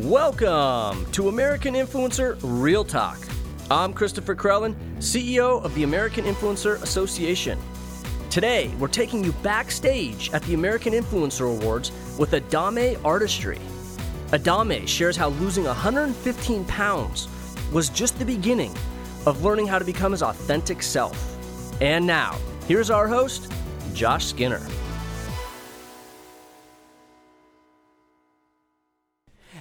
Welcome to American Influencer Real Talk. I'm Christopher Krellin, CEO of the American Influencer Association. Today, we're taking you backstage at the American Influencer Awards with Adame Artistry. Adame shares how losing 115 pounds was just the beginning of learning how to become his authentic self. And now, here's our host, Josh Skinner.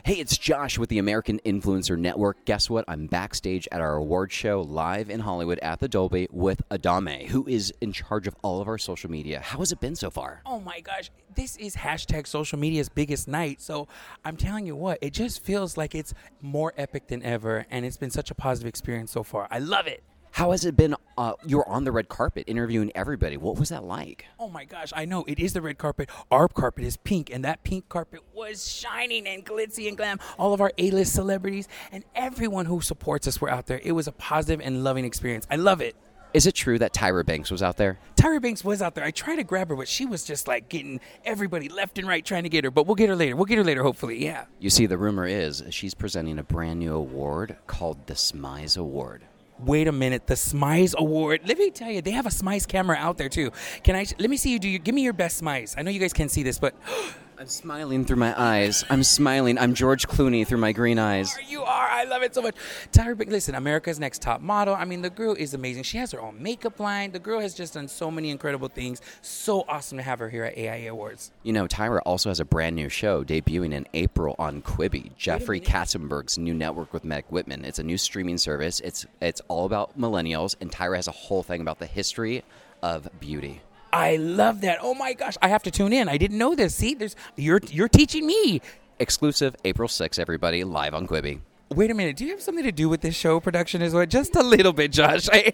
Hey, it's Josh with the American Influencer Network. Guess what? I'm backstage at our award show live in Hollywood at the Dolby with Adame, who is in charge of all of our social media. How has it been so far? Oh my gosh, this is hashtag social media's biggest night. So I'm telling you what, it just feels like it's more epic than ever, and it's been such a positive experience so far. I love it. How has it been? Uh, you were on the red carpet interviewing everybody. What was that like? Oh my gosh, I know it is the red carpet. Our carpet is pink, and that pink carpet was shining and glitzy and glam. All of our A-list celebrities and everyone who supports us were out there. It was a positive and loving experience. I love it. Is it true that Tyra Banks was out there? Tyra Banks was out there. I tried to grab her, but she was just like getting everybody left and right trying to get her. But we'll get her later. We'll get her later, hopefully. Yeah. You see, the rumor is she's presenting a brand new award called the Smize Award. Wait a minute, the Smize Award. Let me tell you, they have a Smize camera out there too. Can I? Let me see you do. Your, give me your best Smize. I know you guys can't see this, but I'm smiling through my eyes. I'm smiling. I'm George Clooney through my green eyes. you are. I love it so much. Tyra Banks, listen, America's Next Top Model. I mean, the girl is amazing. She has her own makeup line. The girl has just done so many incredible things. So awesome to have her here at AIA Awards. You know, Tyra also has a brand new show debuting in April on Quibi, Jeffrey Katzenberg's new network with Meg Whitman. It's a new streaming service. It's it's all about millennials, and Tyra has a whole thing about the history of beauty. I love that. Oh my gosh, I have to tune in. I didn't know this. See, there's you're you're teaching me. Exclusive April 6th, everybody, live on Quibi. Wait a minute. Do you have something to do with this show production as well? Just a little bit, Josh. I,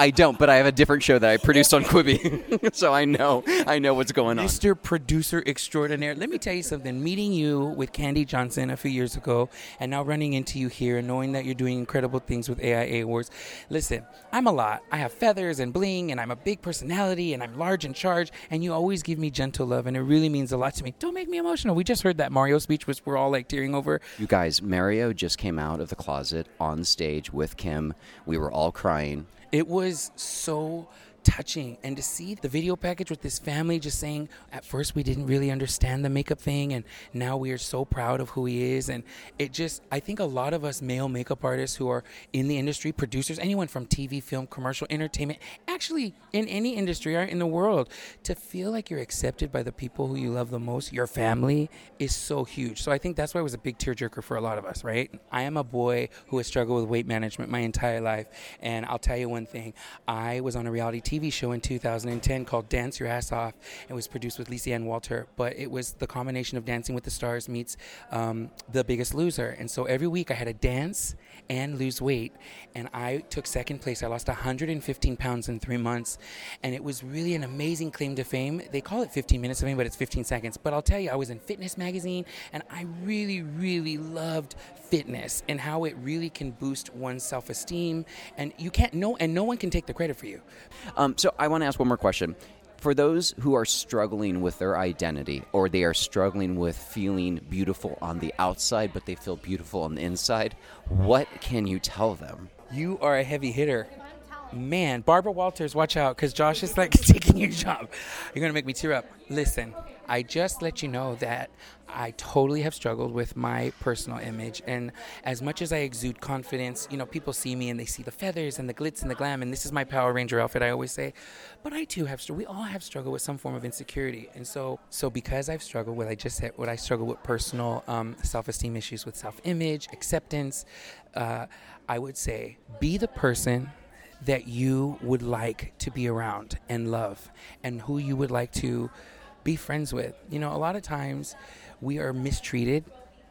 I don't, but I have a different show that I produced on Quibi, so I know I know what's going on. Mr. Producer Extraordinaire. Let me tell you something. Meeting you with Candy Johnson a few years ago, and now running into you here, and knowing that you're doing incredible things with AIA Awards. Listen, I'm a lot. I have feathers and bling, and I'm a big personality, and I'm large in charge, and you always give me gentle love, and it really means a lot to me. Don't make me emotional. We just heard that Mario speech, which we're all like tearing over. You guys, Mario just came out of the closet on stage with Kim. We were all crying. It was so touching. And to see the video package with this family just saying at first we didn't really understand the makeup thing and now we are so proud of who he is. And it just i think a lot of us male makeup artists who are in the industry producers anyone from tv film commercial entertainment actually in any industry or in the world to feel like you're accepted by the people who you love the most your family is so huge. So i think that's why it was a big tearjerker for a lot of us right? I am a boy who has struggled with weight management my entire life. And i'll tell you one thing. I was on a reality TV show in 2010 called Dance Your Ass Off. It was produced with Lisa Ann Walter, but it was the combination of Dancing with the Stars meets um, The Biggest Loser. And so every week I had to dance and lose weight. And I took second place. I lost 115 pounds in three months. And it was really an amazing claim to fame. They call it 15 minutes of fame, but it's 15 seconds. But I'll tell you, I was in Fitness Magazine, and I really, really loved fitness and how it really can boost one's self-esteem and you can't know and no one can take the credit for you Um, so I want to ask one more question. For those who are struggling with their identity or they are struggling with feeling beautiful on the outside, but they feel beautiful on the inside, what can you tell them? you are a heavy hitter man barbara walters watch out because josh is like taking your job you're gonna make me tear up listen i just let you know that i totally have struggled with my personal image. And as much as i exude confidence you know people see me and they see the feathers and the glitz and the glam and this is my power ranger outfit i always say but i too have we all have struggled with some form of insecurity. And so so because i've struggled with i just said what i struggle with personal um, self-esteem issues with self-image acceptance uh, i would say be the person that you would like to be around and love and who you would like to be friends with. You know, a lot of times we are mistreated,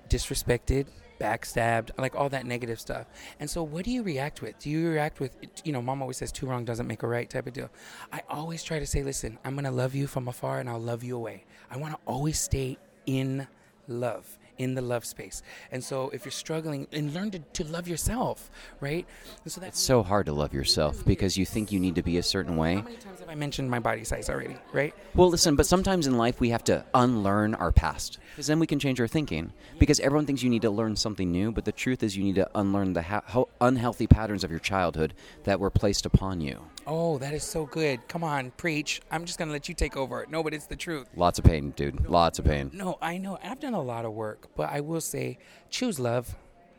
disrespected, backstabbed, like all that negative stuff. And so, what do you react with? Do you react with, you know, mom always says two wrong doesn't make a right type of deal. I always try to say, listen, I'm going to love you from afar and I'll love you away. I want to always stay in love in the love space. And so if you're struggling, and learn to, to love yourself, right? And so that's It's so hard to love yourself because you think you need to be a certain way. how many times have I mentioned my body size already, right? Well, listen, but sometimes in life we have to unlearn our past because then we can change our thinking. Because everyone thinks you need to learn something new, but the truth is you need to unlearn the ha- unhealthy patterns of your childhood that were placed upon you. Oh, that is so good. Come on, preach. I'm just gonna let you take over. No, but it's the truth. Lots of pain, dude. Lots of pain. No, I know. I've done a lot of work, but I will say, choose love,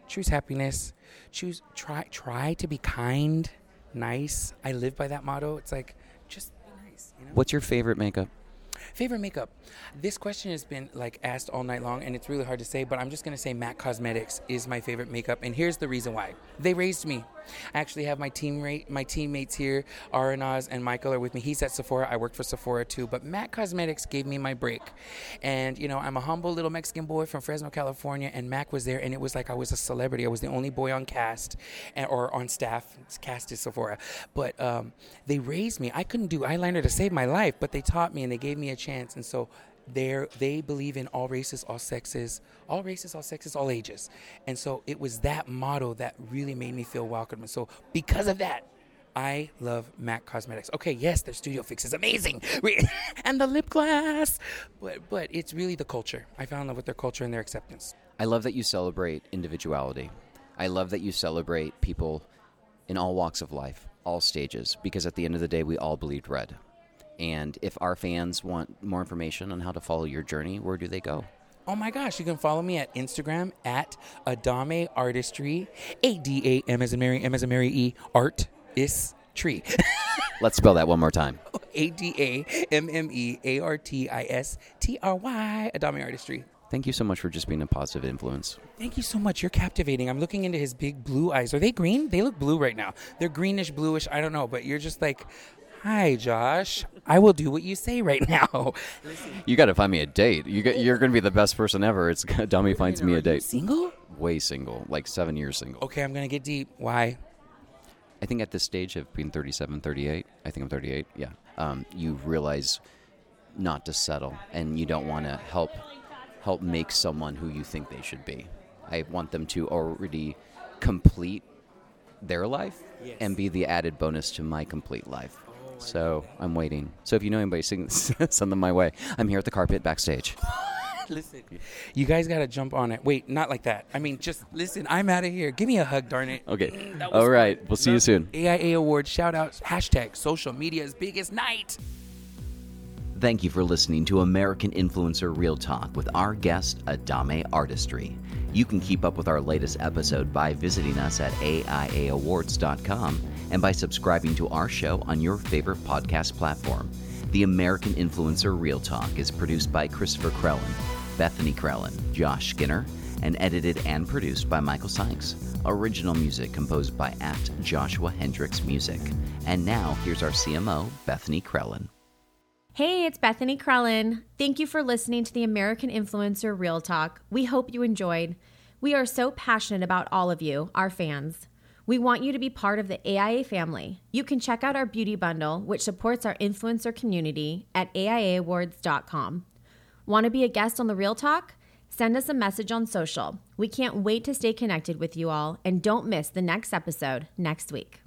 choose happiness, choose try try to be kind, nice. I live by that motto. It's like just be nice. You know? What's your favorite makeup? Favorite makeup? This question has been like asked all night long, and it's really hard to say. But I'm just gonna say MAC Cosmetics is my favorite makeup, and here's the reason why. They raised me. I actually have my team rate, my teammates here, Aranaz and Michael are with me. He's at Sephora. I worked for Sephora too, but MAC Cosmetics gave me my break. And you know, I'm a humble little Mexican boy from Fresno, California, and MAC was there, and it was like I was a celebrity. I was the only boy on cast and, or on staff. Cast is Sephora, but um, they raised me. I couldn't do eyeliner to save my life, but they taught me and they gave me a chance, and so they they believe in all races, all sexes, all races, all sexes, all ages. And so it was that motto that really made me feel welcome. And so because of that, I love MAC Cosmetics. Okay, yes, their Studio Fix is amazing, and the lip gloss, but but it's really the culture. I fell in love with their culture and their acceptance. I love that you celebrate individuality. I love that you celebrate people in all walks of life, all stages, because at the end of the day, we all bleed red. And if our fans want more information on how to follow your journey, where do they go? Oh my gosh, you can follow me at Instagram at Adame Artistry, A D A M as in Mary, M as in Mary E, art is tree. Let's spell that one more time. A D A M M E A R T I S T R Y, Adame Artistry. Thank you so much for just being a positive influence. Thank you so much. You're captivating. I'm looking into his big blue eyes. Are they green? They look blue right now. They're greenish, bluish. I don't know, but you're just like, hi, Josh. I will do what you say right now. You got to find me a date. You got, you're going to be the best person ever. It's Dummy finds me a date. Single? Way single, like seven years single. Okay, I'm going to get deep. Why? I think at this stage of being 37, 38, I think I'm 38, yeah, um, you realize not to settle and you don't want to help help make someone who you think they should be. I want them to already complete their life Yes. and be the added bonus to my complete life. So I'm waiting. So if you know anybody, sing, send them my way. I'm here at the carpet backstage. Listen, you guys got to jump on it. Wait, not like that. I mean, just listen. I'm out of here. Give me a hug, darn it. Okay. All right. We'll see you soon. AIA Awards shout outs, hashtag social media's biggest night. Thank you for listening to American Influencer Real Talk with our guest, Adame Artistry. You can keep up with our latest episode by visiting us at AIAawards.com and by subscribing to our show on your favorite podcast platform. The American Influencer Real Talk is produced by Christopher Krellen, Bethany Krellen, Josh Skinner, and edited and produced by Michael Sykes. Original music composed by at Joshua Hendricks Music. And now, here's our CMO, Bethany Krellin. Hey, it's Bethany Krellen. Thank you for listening to the American Influencer Real Talk. We hope you enjoyed. We are so passionate about all of you, our fans. We want you to be part of the AIA family. You can check out our beauty bundle, which supports our influencer community, at AIAawards.com. Want to be a guest on the Real Talk? Send us a message on social. We can't wait to stay connected with you all, and don't miss the next episode next week.